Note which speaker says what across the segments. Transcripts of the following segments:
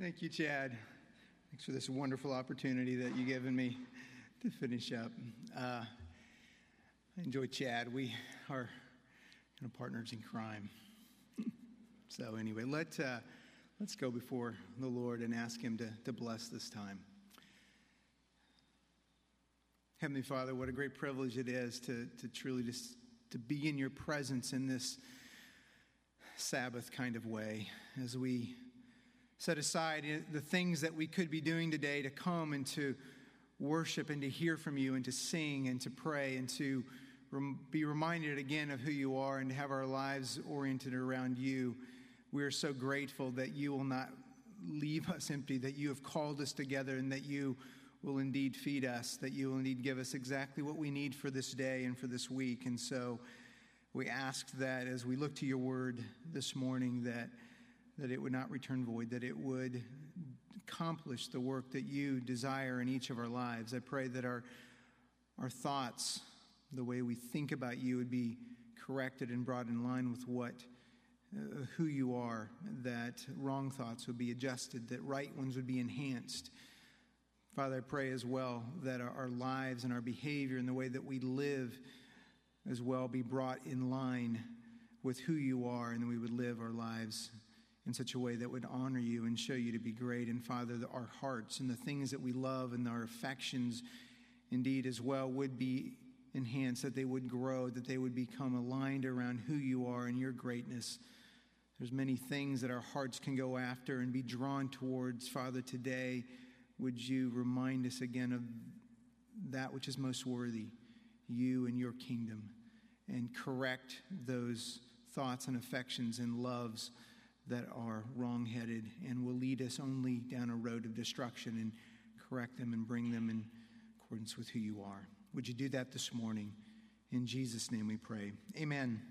Speaker 1: Thank you, Chad. Thanks for this wonderful opportunity that you've given me to finish up. Uh, I enjoy Chad. We are kind of partners in crime. so, anyway, let, uh, let's go before the Lord and ask Him to, to bless this time. Heavenly Father, what a great privilege it is to, to truly just to be in your presence in this Sabbath kind of way as we set aside the things that we could be doing today to come and to worship and to hear from you and to sing and to pray and to be reminded again of who you are and to have our lives oriented around you. We are so grateful that you will not leave us empty, that you have called us together, and that you will indeed feed us, that you will indeed give us exactly what we need for this day and for this week. And so we ask that as we look to your word this morning, that that it would not return void, that it would accomplish the work that you desire in each of our lives. I pray that our, our thoughts, the way we think about you, would be corrected and brought in line with what. Uh, who you are, that wrong thoughts would be adjusted, that right ones would be enhanced. Father, I pray as well that our, our lives and our behavior and the way that we live as well be brought in line with who you are, and that we would live our lives in such a way that would honor you and show you to be great. And Father, that our hearts and the things that we love and our affections, indeed, as well, would be enhanced, that they would grow, that they would become aligned around who you are and your greatness. There's many things that our hearts can go after and be drawn towards. Father, today, would you remind us again of that which is most worthy, you and your kingdom, and correct those thoughts and affections and loves that are wrongheaded and will lead us only down a road of destruction and correct them and bring them in accordance with who you are. Would you do that this morning? In Jesus' name we pray. Amen.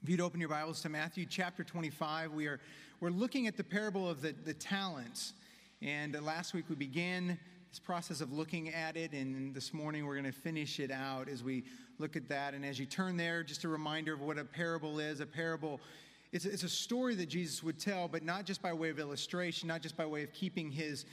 Speaker 1: If you'd open your Bibles to Matthew chapter 25, we are we're looking at the parable of the, the talents. And uh, last week we began this process of looking at it, and this morning we're going to finish it out as we look at that. And as you turn there, just a reminder of what a parable is. A parable it's, it's a story that Jesus would tell, but not just by way of illustration, not just by way of keeping his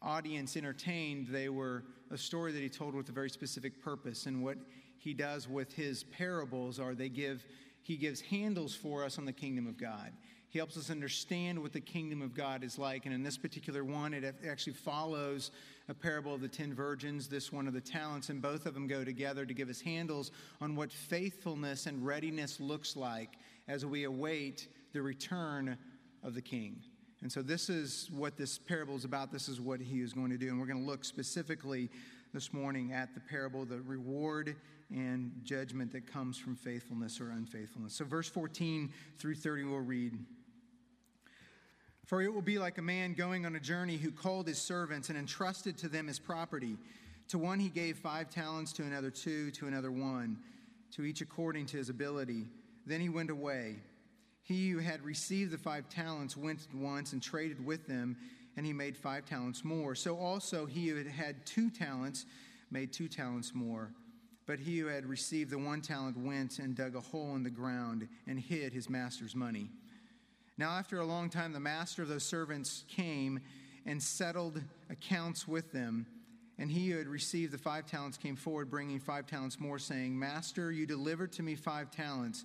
Speaker 1: audience entertained. They were a story that he told with a very specific purpose. And what he does with his parables are they give, he gives handles for us on the kingdom of God. He helps us understand what the kingdom of God is like. And in this particular one, it actually follows a parable of the ten virgins, this one of the talents, and both of them go together to give us handles on what faithfulness and readiness looks like as we await the return of the king. And so, this is what this parable is about. This is what he is going to do. And we're going to look specifically this morning at the parable, the reward and judgment that comes from faithfulness or unfaithfulness. So, verse 14 through 30, we'll read. For it will be like a man going on a journey who called his servants and entrusted to them his property. To one he gave five talents, to another two, to another one, to each according to his ability. Then he went away. He who had received the five talents went once and traded with them, and he made five talents more. So also he who had had two talents made two talents more. But he who had received the one talent went and dug a hole in the ground and hid his master's money. Now, after a long time, the master of those servants came and settled accounts with them. And he who had received the five talents came forward, bringing five talents more, saying, Master, you delivered to me five talents.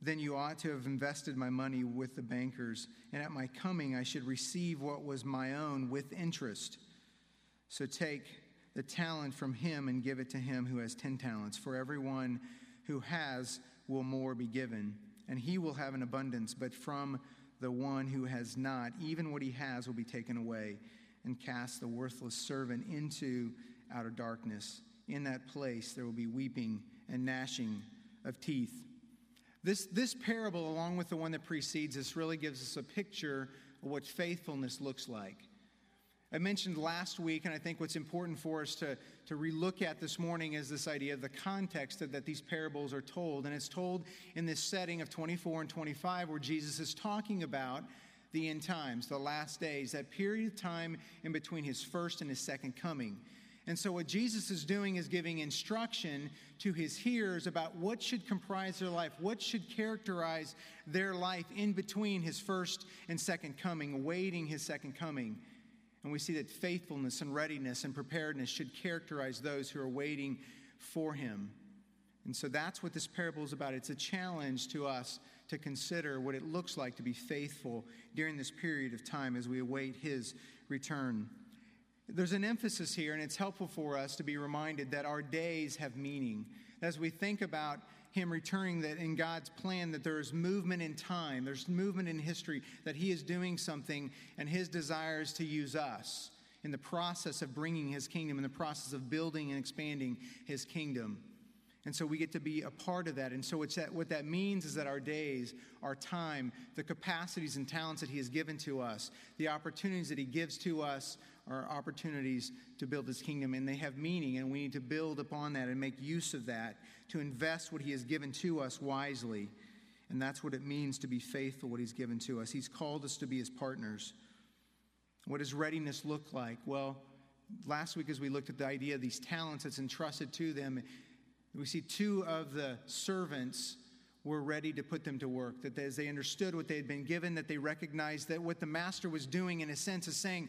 Speaker 1: then you ought to have invested my money with the bankers, and at my coming I should receive what was my own with interest. So take the talent from him and give it to him who has ten talents. For everyone who has will more be given, and he will have an abundance. But from the one who has not, even what he has will be taken away, and cast the worthless servant into outer darkness. In that place there will be weeping and gnashing of teeth. This, this parable, along with the one that precedes this, really gives us a picture of what faithfulness looks like. I mentioned last week, and I think what's important for us to, to relook at this morning is this idea of the context that, that these parables are told. And it's told in this setting of 24 and 25, where Jesus is talking about the end times, the last days, that period of time in between his first and his second coming. And so, what Jesus is doing is giving instruction to his hearers about what should comprise their life, what should characterize their life in between his first and second coming, awaiting his second coming. And we see that faithfulness and readiness and preparedness should characterize those who are waiting for him. And so that's what this parable is about. It's a challenge to us to consider what it looks like to be faithful during this period of time as we await his return. There's an emphasis here, and it's helpful for us to be reminded that our days have meaning. As we think about him returning that in God's plan that there is movement in time, there's movement in history, that he is doing something, and his desires to use us in the process of bringing his kingdom, in the process of building and expanding his kingdom. And so we get to be a part of that. And so that, what that means is that our days, our time, the capacities and talents that He has given to us, the opportunities that He gives to us are opportunities to build His kingdom. And they have meaning, and we need to build upon that and make use of that to invest what He has given to us wisely. And that's what it means to be faithful, what He's given to us. He's called us to be His partners. What does readiness look like? Well, last week as we looked at the idea of these talents that's entrusted to them, we see two of the servants were ready to put them to work, that as they understood what they had been given, that they recognized that what the master was doing, in a sense, is saying,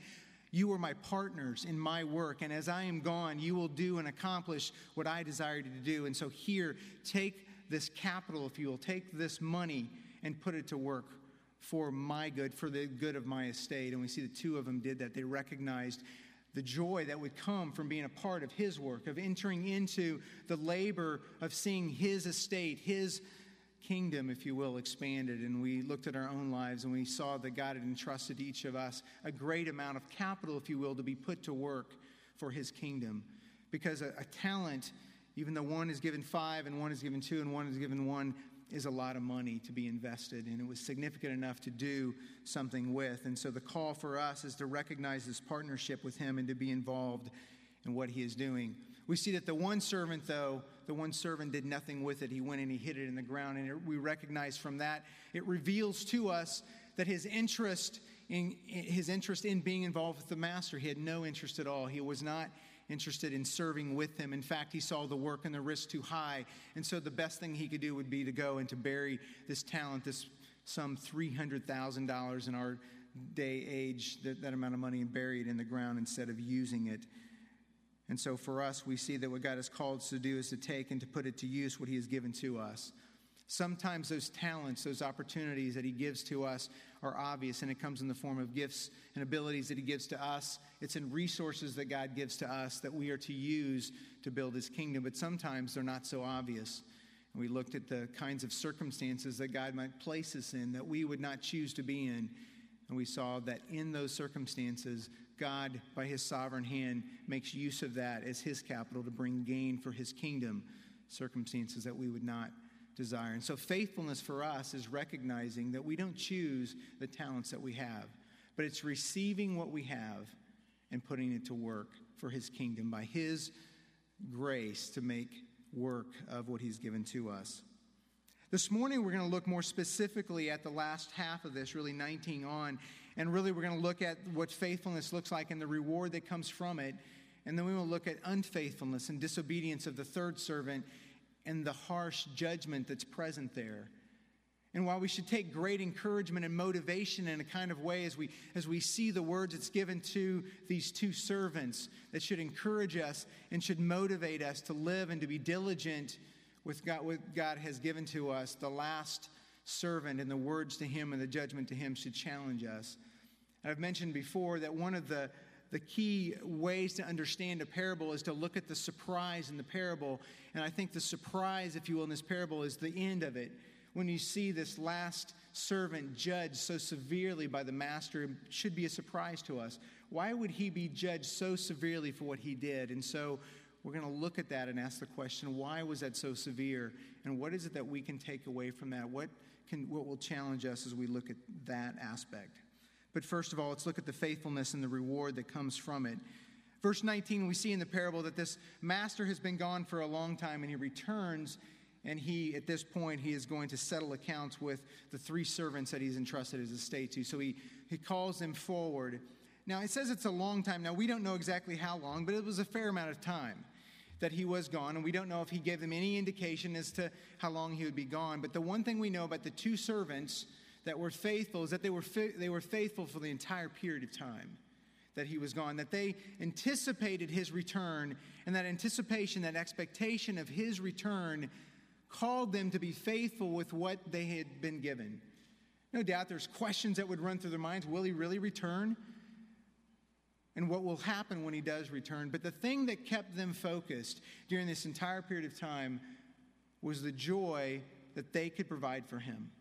Speaker 1: You are my partners in my work, and as I am gone, you will do and accomplish what I desire you to do. And so, here, take this capital, if you will, take this money and put it to work for my good, for the good of my estate. And we see the two of them did that. They recognized the joy that would come from being a part of his work, of entering into the labor of seeing his estate, his kingdom, if you will, expanded. And we looked at our own lives and we saw that God had entrusted each of us a great amount of capital, if you will, to be put to work for his kingdom. Because a, a talent, even though one is given five and one is given two and one is given one, is a lot of money to be invested, and it was significant enough to do something with. And so the call for us is to recognize this partnership with Him and to be involved in what He is doing. We see that the one servant, though, the one servant did nothing with it. He went and he hid it in the ground. And it, we recognize from that, it reveals to us that his interest in his interest in being involved with the master, he had no interest at all. He was not interested in serving with him. In fact, he saw the work and the risk too high. And so the best thing he could do would be to go and to bury this talent, this some $300,000 in our day age, that, that amount of money, and bury it in the ground instead of using it. And so for us, we see that what God has called us to do is to take and to put it to use what he has given to us. Sometimes those talents, those opportunities that He gives to us are obvious, and it comes in the form of gifts and abilities that He gives to us. It's in resources that God gives to us that we are to use to build His kingdom, but sometimes they're not so obvious. And we looked at the kinds of circumstances that God might place us in that we would not choose to be in. And we saw that in those circumstances, God, by His sovereign hand, makes use of that as His capital to bring gain for His kingdom, circumstances that we would not desire. And so, faithfulness for us is recognizing that we don't choose the talents that we have, but it's receiving what we have and putting it to work for His kingdom by His grace to make work of what He's given to us. This morning, we're going to look more specifically at the last half of this, really 19 on, and really we're going to look at what faithfulness looks like and the reward that comes from it. And then we will look at unfaithfulness and disobedience of the third servant and the harsh judgment that's present there. And while we should take great encouragement and motivation in a kind of way as we, as we see the words that's given to these two servants that should encourage us and should motivate us to live and to be diligent with God, what God has given to us, the last servant and the words to him and the judgment to him should challenge us. I've mentioned before that one of the the key ways to understand a parable is to look at the surprise in the parable. And I think the surprise, if you will, in this parable is the end of it. When you see this last servant judged so severely by the master, it should be a surprise to us. Why would he be judged so severely for what he did? And so we're going to look at that and ask the question why was that so severe? And what is it that we can take away from that? What, can, what will challenge us as we look at that aspect? But first of all, let's look at the faithfulness and the reward that comes from it. Verse 19, we see in the parable that this master has been gone for a long time and he returns. And he, at this point, he is going to settle accounts with the three servants that he's entrusted his estate to. So he, he calls them forward. Now, it says it's a long time. Now, we don't know exactly how long, but it was a fair amount of time that he was gone. And we don't know if he gave them any indication as to how long he would be gone. But the one thing we know about the two servants that were faithful is that they were, they were faithful for the entire period of time that he was gone, that they anticipated his return, and that anticipation, that expectation of his return, called them to be faithful with what they had been given. No doubt there's questions that would run through their minds will he really return? And what will happen when he does return? But the thing that kept them focused during this entire period of time was the joy that they could provide for him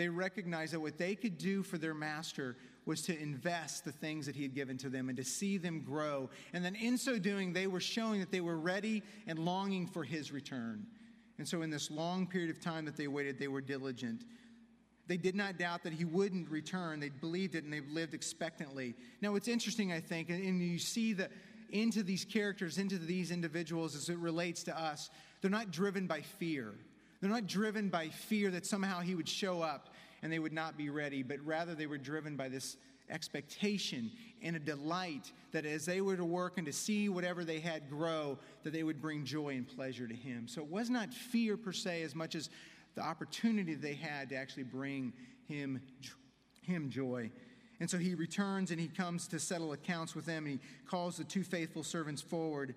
Speaker 1: they recognized that what they could do for their master was to invest the things that he had given to them and to see them grow. And then in so doing, they were showing that they were ready and longing for his return. And so, in this long period of time that they waited, they were diligent. They did not doubt that he wouldn't return. They believed it and they lived expectantly. Now, what's interesting, I think, and you see that into these characters, into these individuals as it relates to us, they're not driven by fear. They're not driven by fear that somehow he would show up and they would not be ready, but rather they were driven by this expectation and a delight that as they were to work and to see whatever they had grow, that they would bring joy and pleasure to him. So it was not fear per se as much as the opportunity they had to actually bring him, him joy. And so he returns and he comes to settle accounts with them and he calls the two faithful servants forward.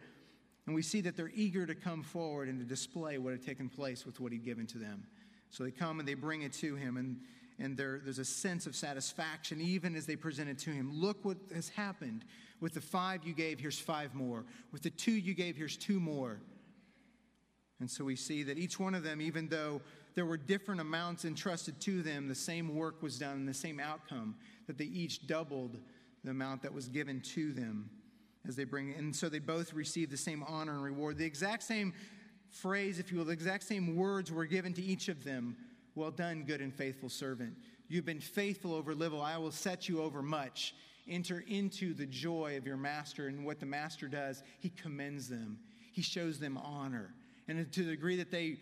Speaker 1: And we see that they're eager to come forward and to display what had taken place with what he'd given to them. So they come and they bring it to him, and, and there, there's a sense of satisfaction even as they present it to him. Look what has happened. With the five you gave, here's five more. With the two you gave, here's two more. And so we see that each one of them, even though there were different amounts entrusted to them, the same work was done, and the same outcome, that they each doubled the amount that was given to them as they bring. And so they both received the same honor and reward. The exact same phrase, if you will, the exact same words were given to each of them Well done, good and faithful servant. You've been faithful over little, I will set you over much. Enter into the joy of your master. And what the master does, he commends them, he shows them honor. And to the degree that they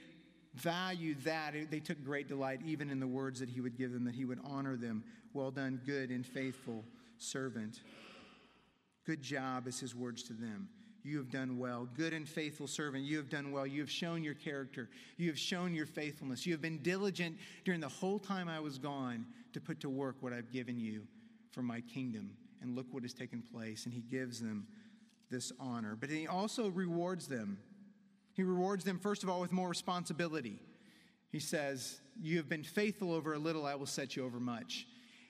Speaker 1: valued that, they took great delight even in the words that he would give them, that he would honor them. Well done, good and faithful servant. Good job is his words to them. You have done well. Good and faithful servant, you have done well. You have shown your character. You have shown your faithfulness. You have been diligent during the whole time I was gone to put to work what I've given you for my kingdom. And look what has taken place. And he gives them this honor. But he also rewards them. He rewards them, first of all, with more responsibility. He says, You have been faithful over a little, I will set you over much.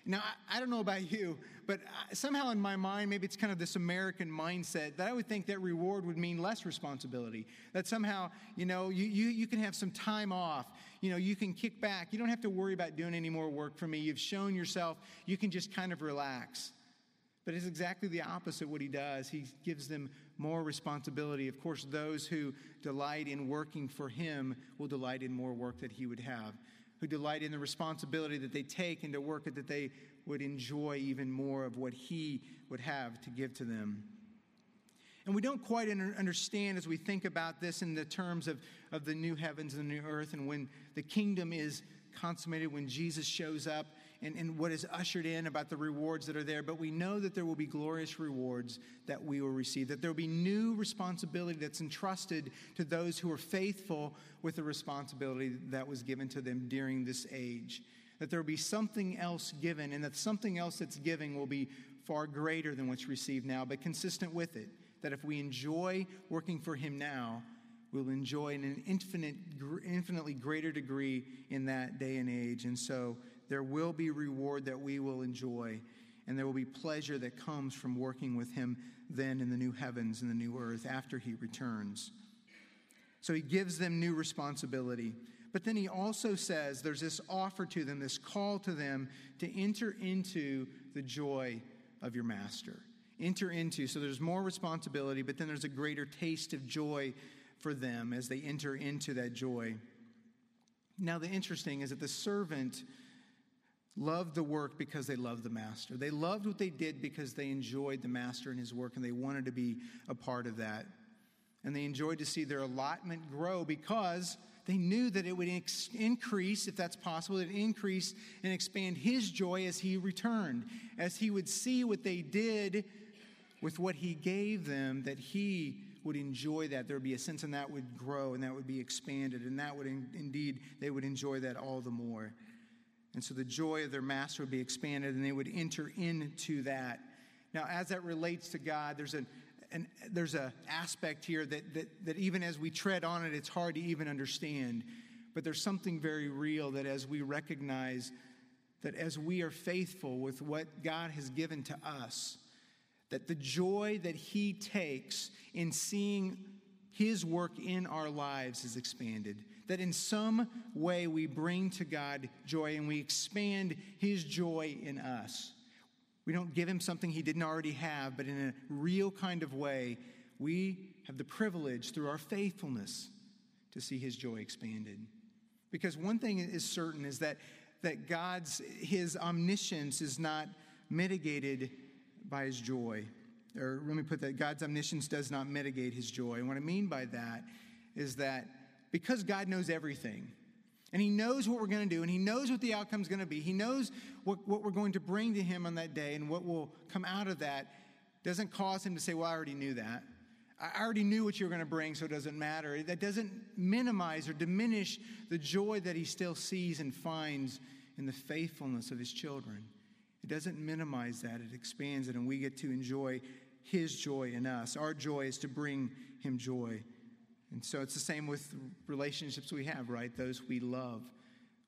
Speaker 1: Now, I don't know about you, but somehow in my mind, maybe it's kind of this American mindset that I would think that reward would mean less responsibility. That somehow, you know, you, you, you can have some time off. You know, you can kick back. You don't have to worry about doing any more work for me. You've shown yourself. You can just kind of relax. But it's exactly the opposite what he does. He gives them more responsibility. Of course, those who delight in working for him will delight in more work that he would have who delight in the responsibility that they take and to work that they would enjoy even more of what He would have to give to them. And we don't quite understand as we think about this in the terms of, of the new heavens and the new earth and when the kingdom is consummated, when Jesus shows up and, and what is ushered in about the rewards that are there, but we know that there will be glorious rewards that we will receive, that there will be new responsibility that's entrusted to those who are faithful with the responsibility that was given to them during this age. That there will be something else given, and that something else that's giving will be far greater than what's received now, but consistent with it. That if we enjoy working for Him now, we'll enjoy in an infinite, infinitely greater degree in that day and age. And so, there will be reward that we will enjoy. and there will be pleasure that comes from working with him then in the new heavens and the new earth after he returns. So he gives them new responsibility. But then he also says there's this offer to them, this call to them to enter into the joy of your master. Enter into. So there's more responsibility, but then there's a greater taste of joy for them as they enter into that joy. Now, the interesting is that the servant loved the work because they loved the master. They loved what they did because they enjoyed the master and his work and they wanted to be a part of that. And they enjoyed to see their allotment grow because they knew that it would increase, if that's possible, it increase and expand his joy as he returned, as he would see what they did with what he gave them, that he would enjoy that. There would be a sense and that would grow and that would be expanded, and that would in- indeed, they would enjoy that all the more. And so the joy of their master would be expanded and they would enter into that. Now, as that relates to God, there's an, an there's an aspect here that, that, that even as we tread on it, it's hard to even understand. But there's something very real that as we recognize that as we are faithful with what God has given to us, that the joy that He takes in seeing His work in our lives is expanded that in some way we bring to God joy and we expand His joy in us. We don't give Him something He didn't already have, but in a real kind of way, we have the privilege through our faithfulness to see His joy expanded. Because one thing is certain is that, that God's, His omniscience is not mitigated by His joy. Or let me put that God's omniscience does not mitigate His joy. And what I mean by that is that because God knows everything. And He knows what we're going to do, and He knows what the outcome is going to be. He knows what, what we're going to bring to Him on that day, and what will come out of that doesn't cause Him to say, Well, I already knew that. I already knew what you were going to bring, so it doesn't matter. That doesn't minimize or diminish the joy that He still sees and finds in the faithfulness of His children. It doesn't minimize that, it expands it, and we get to enjoy His joy in us. Our joy is to bring Him joy. And so it's the same with relationships we have, right? Those we love,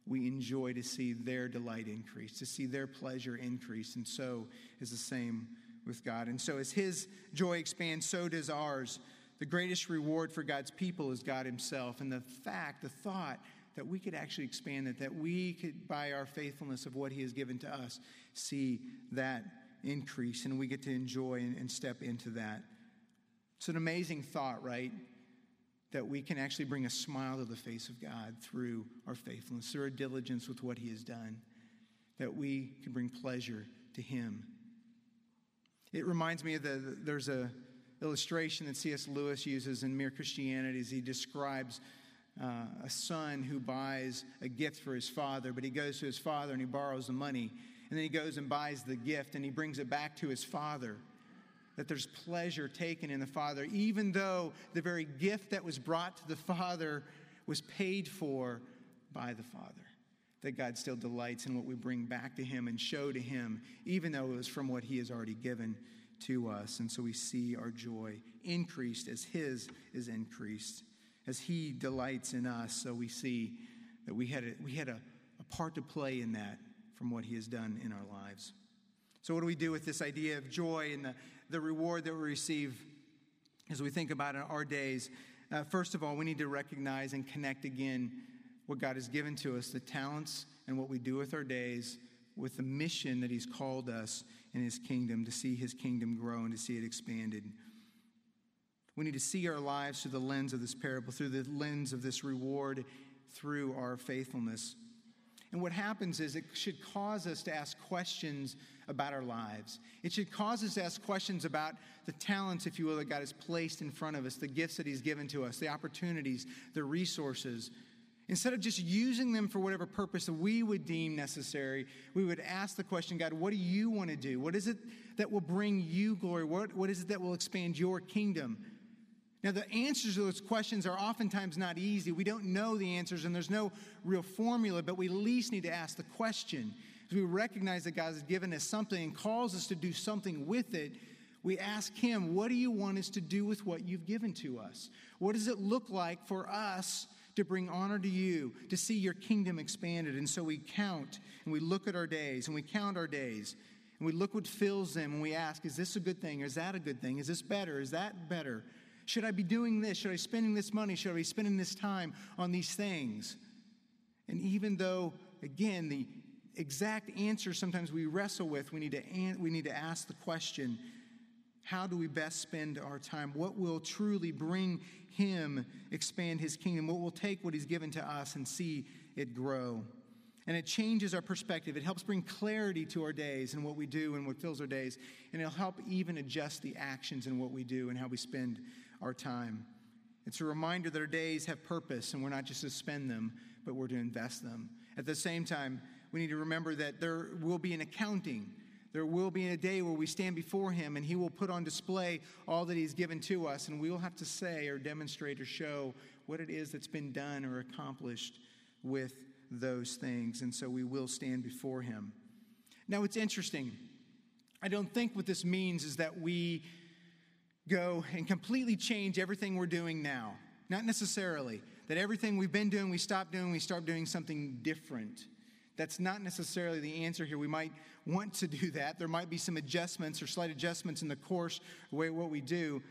Speaker 1: we enjoy to see their delight increase, to see their pleasure increase. And so is the same with God. And so as His joy expands, so does ours. The greatest reward for God's people is God Himself. And the fact, the thought that we could actually expand it, that we could, by our faithfulness of what He has given to us, see that increase and we get to enjoy and, and step into that. It's an amazing thought, right? That we can actually bring a smile to the face of God through our faithfulness, through our diligence with what He has done, that we can bring pleasure to Him. It reminds me of the, there's a illustration that C.S. Lewis uses in Mere Christianity as he describes uh, a son who buys a gift for his father, but he goes to his father and he borrows the money, and then he goes and buys the gift and he brings it back to his father that there's pleasure taken in the Father, even though the very gift that was brought to the Father was paid for by the Father. That God still delights in what we bring back to Him and show to Him, even though it was from what He has already given to us. And so we see our joy increased as His is increased. As He delights in us, so we see that we had a, we had a, a part to play in that from what He has done in our lives. So, what do we do with this idea of joy and the, the reward that we receive as we think about in our days, uh, first of all, we need to recognize and connect again what God has given to us, the talents and what we do with our days, with the mission that He's called us in His kingdom, to see His kingdom grow and to see it expanded. We need to see our lives through the lens of this parable, through the lens of this reward, through our faithfulness. And what happens is it should cause us to ask questions about our lives. It should cause us to ask questions about the talents, if you will, that God has placed in front of us, the gifts that He's given to us, the opportunities, the resources. Instead of just using them for whatever purpose that we would deem necessary, we would ask the question God, what do you want to do? What is it that will bring you glory? What, what is it that will expand your kingdom? Now, the answers to those questions are oftentimes not easy. We don't know the answers, and there's no real formula, but we at least need to ask the question. As we recognize that God has given us something and calls us to do something with it, we ask Him, What do you want us to do with what you've given to us? What does it look like for us to bring honor to you, to see your kingdom expanded? And so we count and we look at our days and we count our days And we look what fills them and we ask, is this a good thing? Is that a good thing? Is this better? Is that better? Should I be doing this? Should I be spending this money? Should I be spending this time on these things? And even though, again, the exact answer sometimes we wrestle with, we need to, we need to ask the question how do we best spend our time? What will truly bring Him expand His kingdom? What will take what He's given to us and see it grow? And it changes our perspective. It helps bring clarity to our days and what we do and what fills our days. And it'll help even adjust the actions in what we do and how we spend our time. It's a reminder that our days have purpose and we're not just to spend them, but we're to invest them. At the same time, we need to remember that there will be an accounting. There will be a day where we stand before Him and He will put on display all that He's given to us, and we will have to say or demonstrate or show what it is that's been done or accomplished with those things. And so we will stand before Him. Now, it's interesting. I don't think what this means is that we go and completely change everything we're doing now. Not necessarily. That everything we've been doing, we stop doing, we start doing something different. That's not necessarily the answer here. We might want to do that. There might be some adjustments or slight adjustments in the course, way what we do,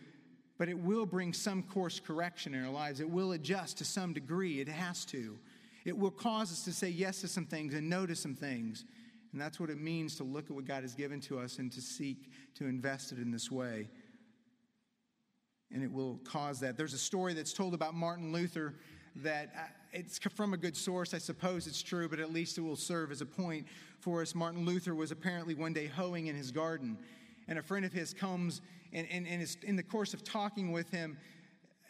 Speaker 1: but it will bring some course correction in our lives. It will adjust to some degree. It has to. It will cause us to say yes to some things and no to some things. And that's what it means to look at what God has given to us and to seek to invest it in this way. And it will cause that. There's a story that's told about Martin Luther that uh, it's from a good source. I suppose it's true, but at least it will serve as a point for us. Martin Luther was apparently one day hoeing in his garden, and a friend of his comes and, and, and is, in the course of talking with him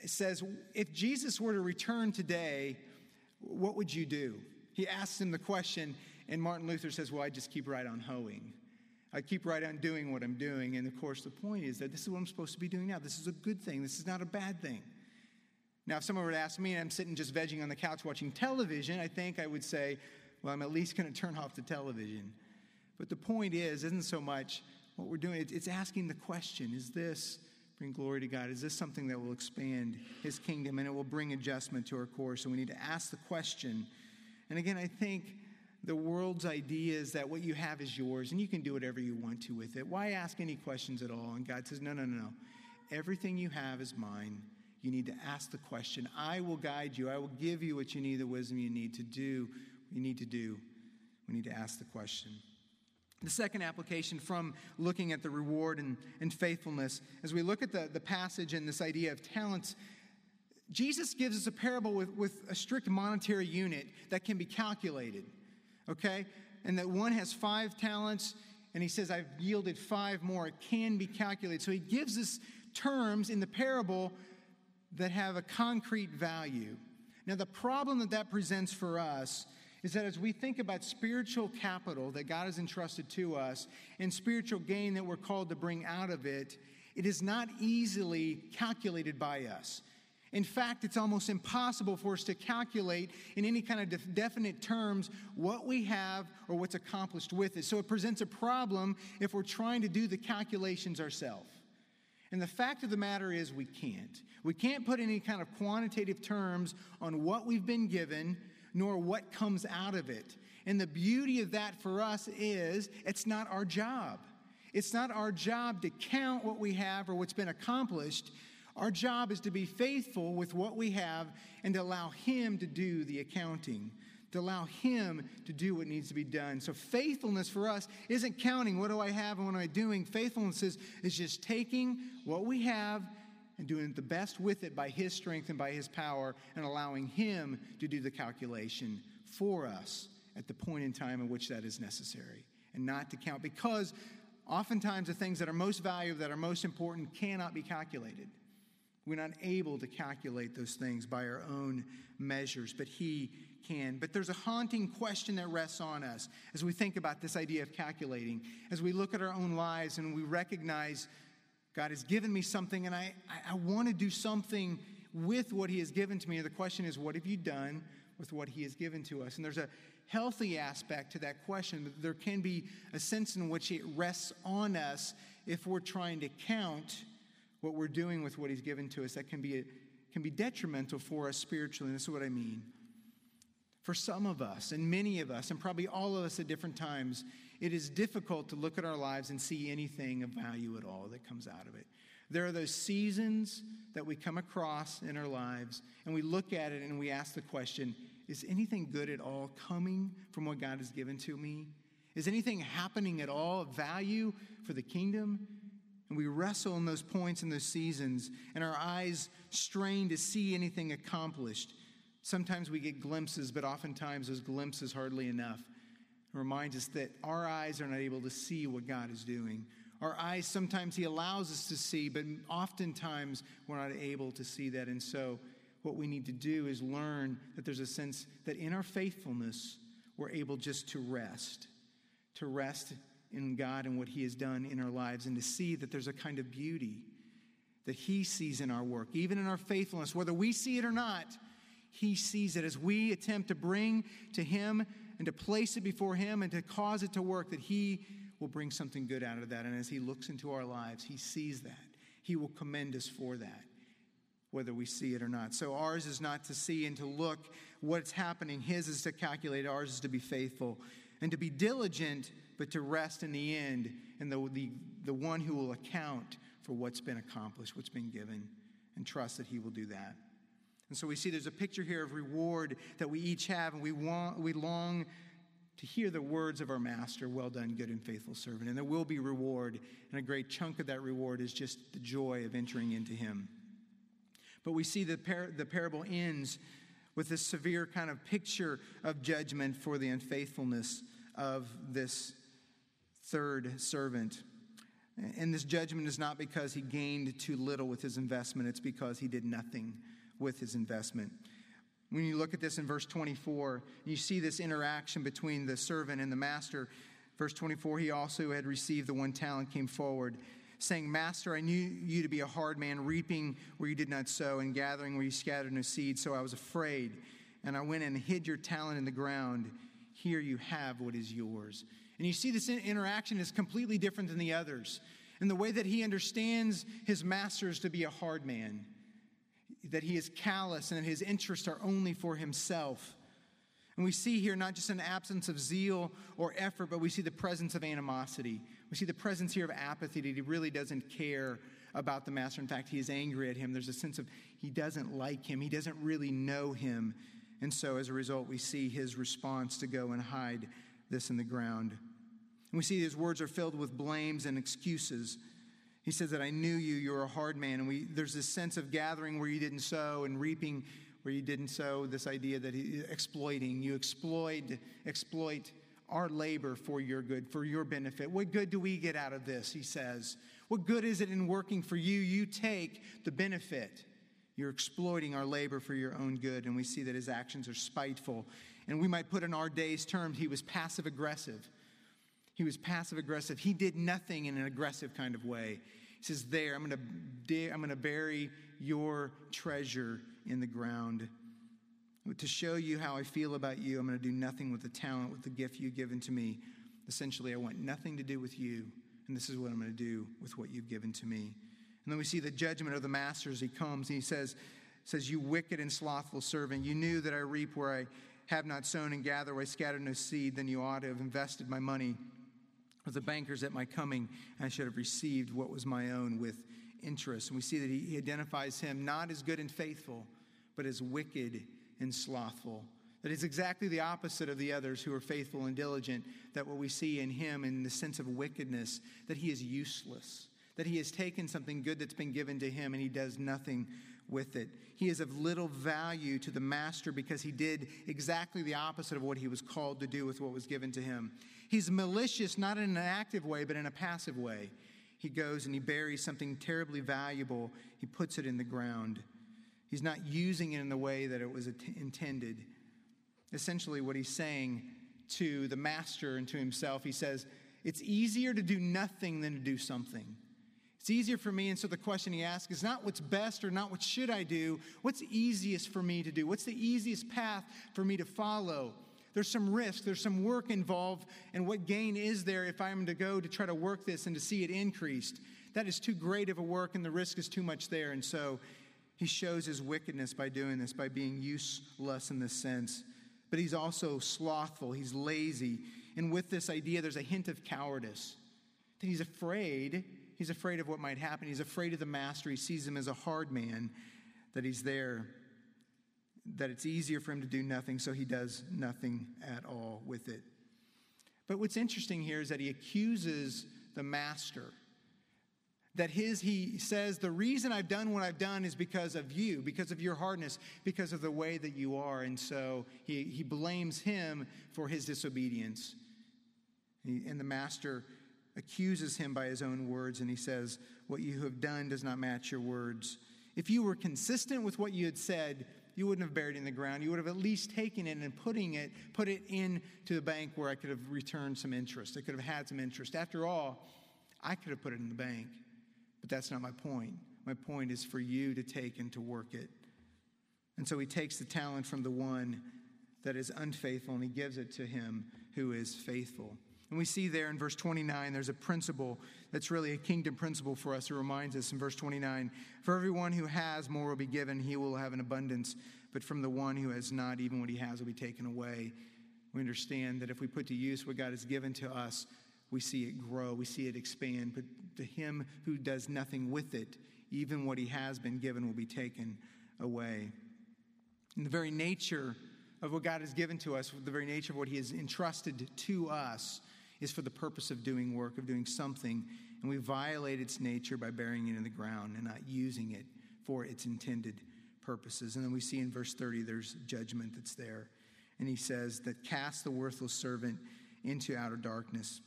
Speaker 1: says, If Jesus were to return today, what would you do? He asks him the question, and Martin Luther says, Well, I just keep right on hoeing. I keep right on doing what I'm doing. And of course, the point is that this is what I'm supposed to be doing now. This is a good thing. This is not a bad thing. Now, if someone were to ask me and I'm sitting just vegging on the couch watching television, I think I would say, Well, I'm at least going to turn off the television. But the point is, isn't so much what we're doing, it's asking the question Is this bring glory to God? Is this something that will expand His kingdom and it will bring adjustment to our course? And we need to ask the question. And again, I think the world's idea is that what you have is yours and you can do whatever you want to with it. Why ask any questions at all? And God says, No, no, no, no. Everything you have is mine. You need to ask the question. I will guide you. I will give you what you need, the wisdom you need to do you need to do. We need to ask the question. The second application from looking at the reward and, and faithfulness, as we look at the, the passage and this idea of talents, Jesus gives us a parable with, with a strict monetary unit that can be calculated, okay? And that one has five talents, and he says, I've yielded five more. It can be calculated. So he gives us terms in the parable that have a concrete value. Now, the problem that that presents for us is that as we think about spiritual capital that God has entrusted to us and spiritual gain that we're called to bring out of it, it is not easily calculated by us. In fact, it's almost impossible for us to calculate in any kind of def- definite terms what we have or what's accomplished with it. So it presents a problem if we're trying to do the calculations ourselves. And the fact of the matter is, we can't. We can't put any kind of quantitative terms on what we've been given nor what comes out of it. And the beauty of that for us is it's not our job. It's not our job to count what we have or what's been accomplished. Our job is to be faithful with what we have and to allow Him to do the accounting, to allow Him to do what needs to be done. So, faithfulness for us isn't counting what do I have and what am I doing. Faithfulness is, is just taking what we have and doing the best with it by His strength and by His power and allowing Him to do the calculation for us at the point in time in which that is necessary and not to count because oftentimes the things that are most valuable, that are most important, cannot be calculated. We're not able to calculate those things by our own measures, but He can. But there's a haunting question that rests on us as we think about this idea of calculating, as we look at our own lives and we recognize God has given me something and I, I, I want to do something with what He has given to me. And the question is, what have you done with what He has given to us? And there's a healthy aspect to that question. There can be a sense in which it rests on us if we're trying to count what we're doing with what He's given to us. That can be, a, can be detrimental for us spiritually. And this is what I mean. For some of us, and many of us, and probably all of us at different times, it is difficult to look at our lives and see anything of value at all that comes out of it. There are those seasons that we come across in our lives, and we look at it and we ask the question Is anything good at all coming from what God has given to me? Is anything happening at all of value for the kingdom? And we wrestle in those points in those seasons, and our eyes strain to see anything accomplished. Sometimes we get glimpses, but oftentimes those glimpses hardly enough. It reminds us that our eyes are not able to see what God is doing. Our eyes, sometimes He allows us to see, but oftentimes we're not able to see that. And so, what we need to do is learn that there's a sense that in our faithfulness, we're able just to rest, to rest in God and what He has done in our lives, and to see that there's a kind of beauty that He sees in our work, even in our faithfulness, whether we see it or not. He sees it as we attempt to bring to Him and to place it before Him and to cause it to work, that He will bring something good out of that. And as He looks into our lives, He sees that. He will commend us for that, whether we see it or not. So ours is not to see and to look what's happening, His is to calculate, ours is to be faithful and to be diligent, but to rest in the end and the, the, the one who will account for what's been accomplished, what's been given, and trust that He will do that. And so we see there's a picture here of reward that we each have, and we, want, we long to hear the words of our master, well done, good and faithful servant. And there will be reward, and a great chunk of that reward is just the joy of entering into him. But we see the, par- the parable ends with this severe kind of picture of judgment for the unfaithfulness of this third servant. And this judgment is not because he gained too little with his investment, it's because he did nothing with his investment. When you look at this in verse 24, you see this interaction between the servant and the master. Verse 24, he also had received the one talent, came forward, saying, Master, I knew you to be a hard man, reaping where you did not sow, and gathering where you scattered no seed. So I was afraid, and I went and hid your talent in the ground. Here you have what is yours. And you see this interaction is completely different than the others. And the way that he understands his master is to be a hard man that he is callous and that his interests are only for himself. And we see here not just an absence of zeal or effort, but we see the presence of animosity. We see the presence here of apathy that he really doesn't care about the master. In fact, he is angry at him. There's a sense of he doesn't like him, he doesn't really know him. And so as a result, we see his response to go and hide this in the ground. And we see his words are filled with blames and excuses. He says that I knew you, you're a hard man. And we, there's this sense of gathering where you didn't sow and reaping where you didn't sow, this idea that he, exploiting, you exploit, exploit our labor for your good, for your benefit. What good do we get out of this? He says. What good is it in working for you? You take the benefit. You're exploiting our labor for your own good. And we see that his actions are spiteful. And we might put in our day's terms, he was passive aggressive. He was passive aggressive. He did nothing in an aggressive kind of way. He says, There, I'm going to, I'm going to bury your treasure in the ground. To show you how I feel about you, I'm going to do nothing with the talent, with the gift you've given to me. Essentially, I want nothing to do with you, and this is what I'm going to do with what you've given to me. And then we see the judgment of the master as he comes, and he says, says, You wicked and slothful servant, you knew that I reap where I have not sown and gather where I scattered no seed, then you ought to have invested my money with the bankers at my coming, I should have received what was my own with interest. And we see that he identifies him not as good and faithful, but as wicked and slothful. That is exactly the opposite of the others who are faithful and diligent. That what we see in him, in the sense of wickedness, that he is useless. That he has taken something good that's been given to him and he does nothing with it. He is of little value to the master because he did exactly the opposite of what he was called to do with what was given to him. He's malicious, not in an active way, but in a passive way. He goes and he buries something terribly valuable, he puts it in the ground. He's not using it in the way that it was intended. Essentially, what he's saying to the master and to himself, he says, It's easier to do nothing than to do something. It's easier for me. And so the question he asks is not what's best or not what should I do. What's easiest for me to do? What's the easiest path for me to follow? There's some risk, there's some work involved. And what gain is there if I'm to go to try to work this and to see it increased? That is too great of a work and the risk is too much there. And so he shows his wickedness by doing this, by being useless in this sense. But he's also slothful, he's lazy. And with this idea, there's a hint of cowardice. That he's afraid. He's afraid of what might happen. He's afraid of the master. He sees him as a hard man, that he's there, that it's easier for him to do nothing, so he does nothing at all with it. But what's interesting here is that he accuses the master that his he says the reason i've done what i've done is because of you because of your hardness because of the way that you are and so he, he blames him for his disobedience and the master accuses him by his own words and he says what you have done does not match your words if you were consistent with what you had said you wouldn't have buried it in the ground you would have at least taken it and putting it put it into the bank where i could have returned some interest i could have had some interest after all i could have put it in the bank but that's not my point. My point is for you to take and to work it. And so he takes the talent from the one that is unfaithful and he gives it to him who is faithful. And we see there in verse 29, there's a principle that's really a kingdom principle for us. It reminds us in verse 29 For everyone who has, more will be given, he will have an abundance. But from the one who has not, even what he has will be taken away. We understand that if we put to use what God has given to us, we see it grow, we see it expand. But to him who does nothing with it, even what he has been given will be taken away. And the very nature of what God has given to us, the very nature of what he has entrusted to us, is for the purpose of doing work, of doing something. And we violate its nature by burying it in the ground and not using it for its intended purposes. And then we see in verse 30, there's judgment that's there. And he says that cast the worthless servant into outer darkness.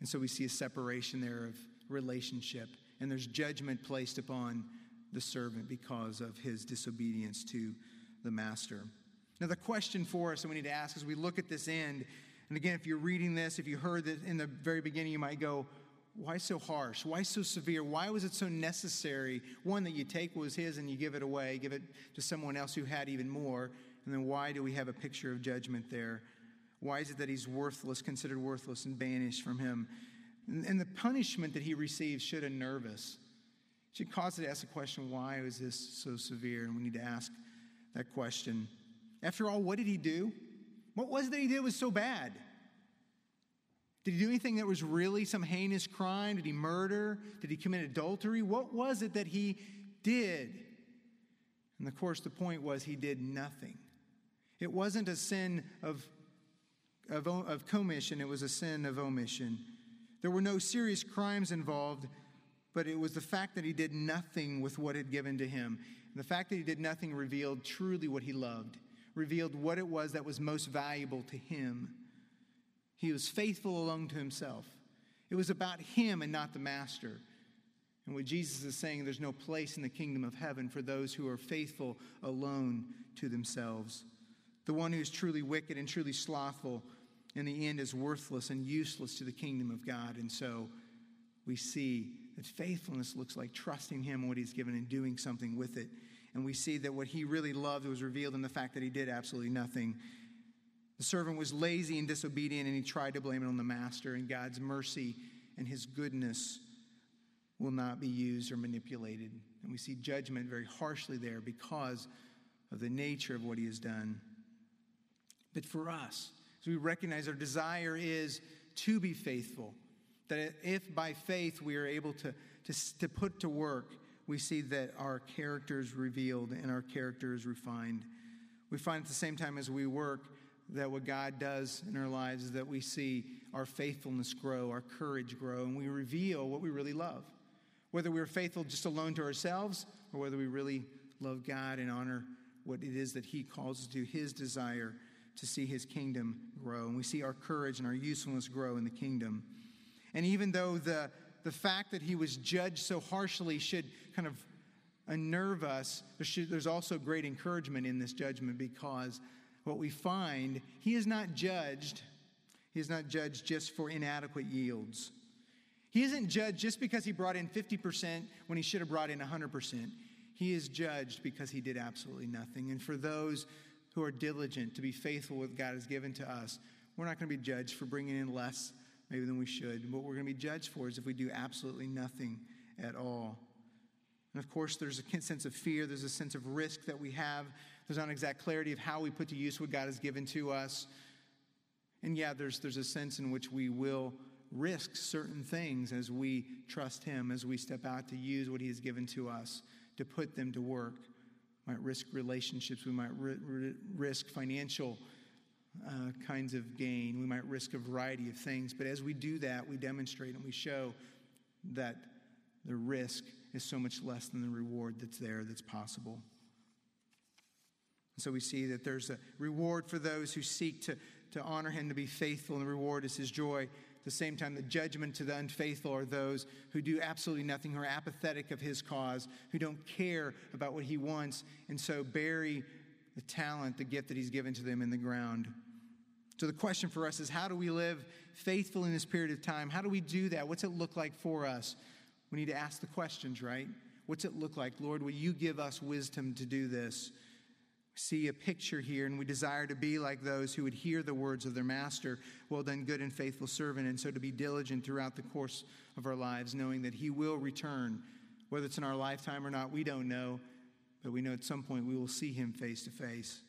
Speaker 1: And so we see a separation there of relationship, and there's judgment placed upon the servant because of his disobedience to the master. Now, the question for us that we need to ask as we look at this end, and again, if you're reading this, if you heard that in the very beginning, you might go, why so harsh? Why so severe? Why was it so necessary? One, that you take what was his and you give it away, give it to someone else who had even more. And then why do we have a picture of judgment there? Why is it that he's worthless, considered worthless, and banished from him? And the punishment that he receives should unnerve us. Should cause us to ask the question, why is this so severe? And we need to ask that question. After all, what did he do? What was it that he did was so bad? Did he do anything that was really some heinous crime? Did he murder? Did he commit adultery? What was it that he did? And of course, the point was he did nothing. It wasn't a sin of of, of commission, it was a sin of omission. There were no serious crimes involved, but it was the fact that he did nothing with what had given to him. And the fact that he did nothing revealed truly what he loved, revealed what it was that was most valuable to him. He was faithful alone to himself. It was about him and not the master. And what Jesus is saying, there's no place in the kingdom of heaven for those who are faithful alone to themselves. The one who is truly wicked and truly slothful in the end is worthless and useless to the kingdom of God. And so we see that faithfulness looks like trusting Him what He's given and doing something with it. And we see that what he really loved was revealed in the fact that he did absolutely nothing. The servant was lazy and disobedient, and he tried to blame it on the master. And God's mercy and his goodness will not be used or manipulated. And we see judgment very harshly there because of the nature of what he has done. But for us, so we recognize our desire is to be faithful. That if by faith we are able to, to, to put to work, we see that our character is revealed and our character is refined. We find at the same time as we work that what God does in our lives is that we see our faithfulness grow, our courage grow, and we reveal what we really love. Whether we're faithful just alone to ourselves or whether we really love God and honor what it is that He calls us to, His desire to see his kingdom grow. And we see our courage and our usefulness grow in the kingdom. And even though the, the fact that he was judged so harshly should kind of unnerve us, there should, there's also great encouragement in this judgment because what we find, he is not judged. He is not judged just for inadequate yields. He isn't judged just because he brought in 50% when he should have brought in 100%. He is judged because he did absolutely nothing. And for those who are diligent to be faithful with God has given to us, we're not going to be judged for bringing in less maybe than we should. What we're going to be judged for is if we do absolutely nothing at all. And of course, there's a sense of fear, there's a sense of risk that we have. There's not exact clarity of how we put to use what God has given to us. And yeah, there's, there's a sense in which we will risk certain things as we trust Him, as we step out to use what He has given to us to put them to work. We might risk relationships, we might ri- ri- risk financial uh, kinds of gain, we might risk a variety of things. But as we do that, we demonstrate and we show that the risk is so much less than the reward that's there, that's possible. And so we see that there's a reward for those who seek to, to honor him, to be faithful, and the reward is his joy. At the same time, the judgment to the unfaithful are those who do absolutely nothing, who are apathetic of his cause, who don't care about what he wants, and so bury the talent, the gift that he's given to them in the ground. So the question for us is how do we live faithful in this period of time? How do we do that? What's it look like for us? We need to ask the questions, right? What's it look like? Lord, will you give us wisdom to do this? see a picture here, and we desire to be like those who would hear the words of their master. Well done, good and faithful servant. And so to be diligent throughout the course of our lives, knowing that he will return. Whether it's in our lifetime or not, we don't know, but we know at some point we will see him face to face.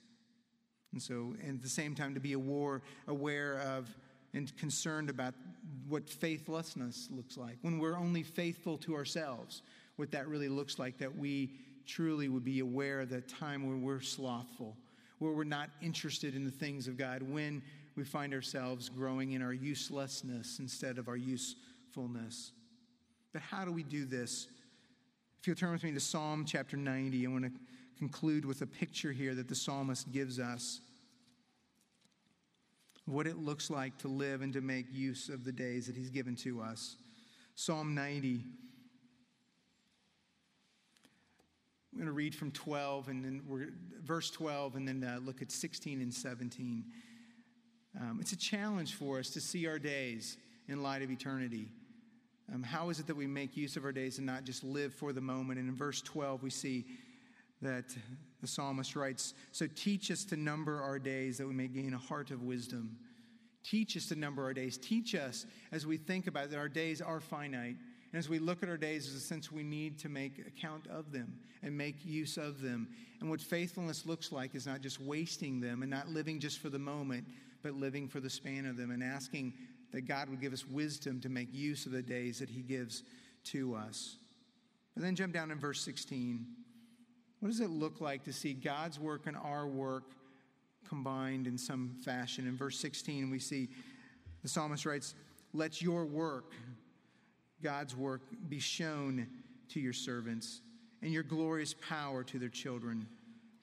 Speaker 1: And so, and at the same time, to be aware, aware of and concerned about what faithlessness looks like. When we're only faithful to ourselves, what that really looks like, that we truly would be aware of that time when we're slothful, where we're not interested in the things of God, when we find ourselves growing in our uselessness instead of our usefulness. But how do we do this? If you'll turn with me to Psalm chapter 90, I want to conclude with a picture here that the psalmist gives us what it looks like to live and to make use of the days that he's given to us. Psalm 90 I'm going to read from 12 and then we're, verse 12 and then uh, look at 16 and 17. Um, it's a challenge for us to see our days in light of eternity. Um, how is it that we make use of our days and not just live for the moment? And in verse 12, we see that the psalmist writes So teach us to number our days that we may gain a heart of wisdom. Teach us to number our days. Teach us as we think about it, that our days are finite and as we look at our days, there's a sense we need to make account of them and make use of them. And what faithfulness looks like is not just wasting them and not living just for the moment, but living for the span of them and asking that God would give us wisdom to make use of the days that He gives to us. And then jump down in verse 16. What does it look like to see God's work and our work combined in some fashion? In verse 16, we see the psalmist writes, Let your work, God's work be shown to your servants and your glorious power to their children.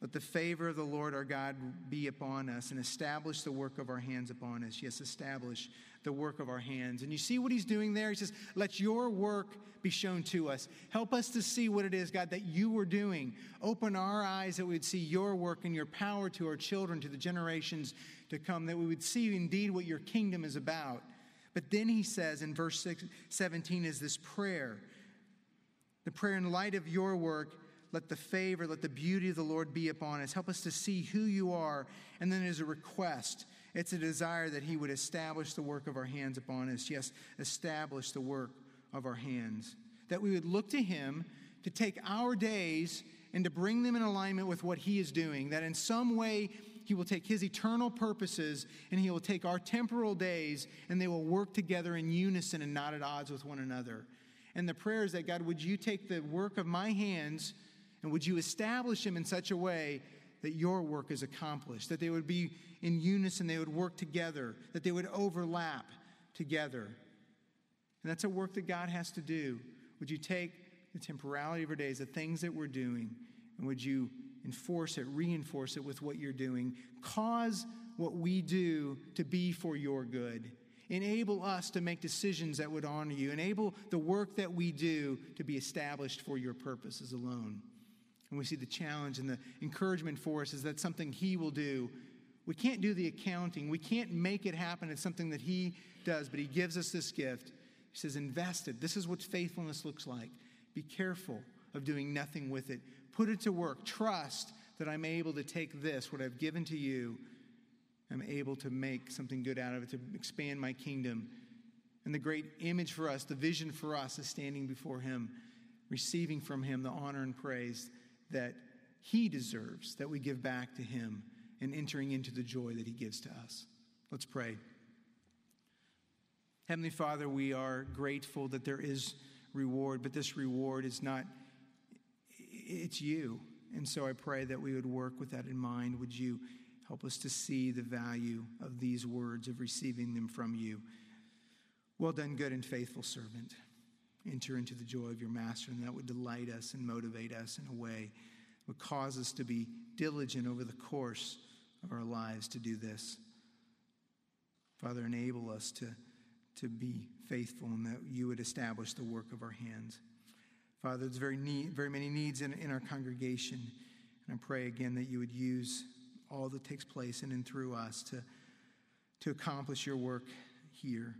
Speaker 1: Let the favor of the Lord our God be upon us and establish the work of our hands upon us. Yes, establish the work of our hands. And you see what he's doing there? He says, Let your work be shown to us. Help us to see what it is, God, that you were doing. Open our eyes that we would see your work and your power to our children, to the generations to come, that we would see indeed what your kingdom is about. But then he says in verse six, 17 is this prayer. The prayer in light of your work, let the favor, let the beauty of the Lord be upon us. Help us to see who you are. And then as a request, it's a desire that he would establish the work of our hands upon us. Yes, establish the work of our hands. That we would look to him to take our days and to bring them in alignment with what he is doing. That in some way, he will take his eternal purposes and he will take our temporal days and they will work together in unison and not at odds with one another. And the prayer is that God, would you take the work of my hands and would you establish them in such a way that your work is accomplished, that they would be in unison, they would work together, that they would overlap together. And that's a work that God has to do. Would you take the temporality of our days, the things that we're doing, and would you enforce it, reinforce it with what you're doing. Cause what we do to be for your good. Enable us to make decisions that would honor you. Enable the work that we do to be established for your purposes alone. And we see the challenge and the encouragement for us is that something He will do. We can't do the accounting, we can't make it happen. It's something that He does, but He gives us this gift. He says, Invest it. This is what faithfulness looks like. Be careful of doing nothing with it. Put it to work. Trust that I'm able to take this, what I've given to you, I'm able to make something good out of it, to expand my kingdom. And the great image for us, the vision for us, is standing before Him, receiving from Him the honor and praise that He deserves, that we give back to Him, and entering into the joy that He gives to us. Let's pray. Heavenly Father, we are grateful that there is reward, but this reward is not, it's you. And so I pray that we would work with that in mind. Would you help us to see the value of these words, of receiving them from you? Well done, good and faithful servant. Enter into the joy of your master, and that would delight us and motivate us in a way would cause us to be diligent over the course of our lives to do this. Father, enable us to, to be faithful and that you would establish the work of our hands. Father, there's very, need, very many needs in, in our congregation. And I pray again that you would use all that takes place in and through us to, to accomplish your work here.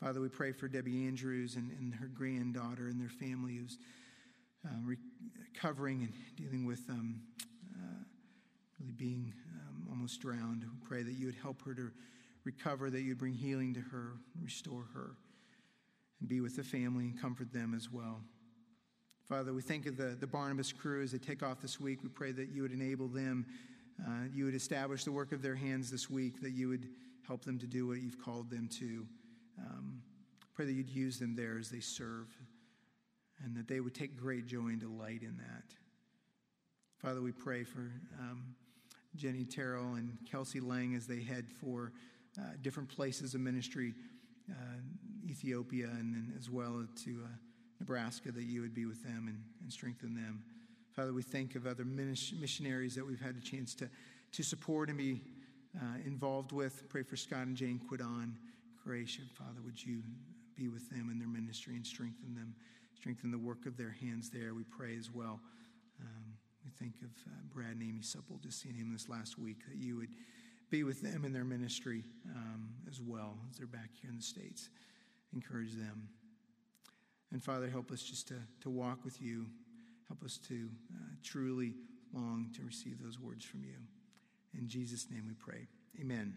Speaker 1: Father, we pray for Debbie Andrews and, and her granddaughter and their family who's uh, recovering and dealing with um, uh, really being um, almost drowned. We pray that you would help her to recover, that you'd bring healing to her, restore her, and be with the family and comfort them as well. Father, we think of the, the Barnabas crew as they take off this week. We pray that you would enable them, uh, you would establish the work of their hands this week, that you would help them to do what you've called them to. Pray that you'd use them there as they serve, and that they would take great joy and delight in that. Father, we pray for um, Jenny Terrell and Kelsey Lang as they head for uh, different places of ministry, uh, Ethiopia, and then as well to uh, Nebraska, that you would be with them and, and strengthen them. Father, we think of other missionaries that we've had a chance to, to support and be uh, involved with. Pray for Scott and Jane Quidon, Croatia. Father, would you be with them in their ministry and strengthen them, strengthen the work of their hands there. We pray as well. Um, we think of uh, Brad and Amy Supple, just seeing him this last week, that you would be with them in their ministry um, as well as they're back here in the States. Encourage them. And Father, help us just to, to walk with you. Help us to uh, truly long to receive those words from you. In Jesus' name we pray. Amen.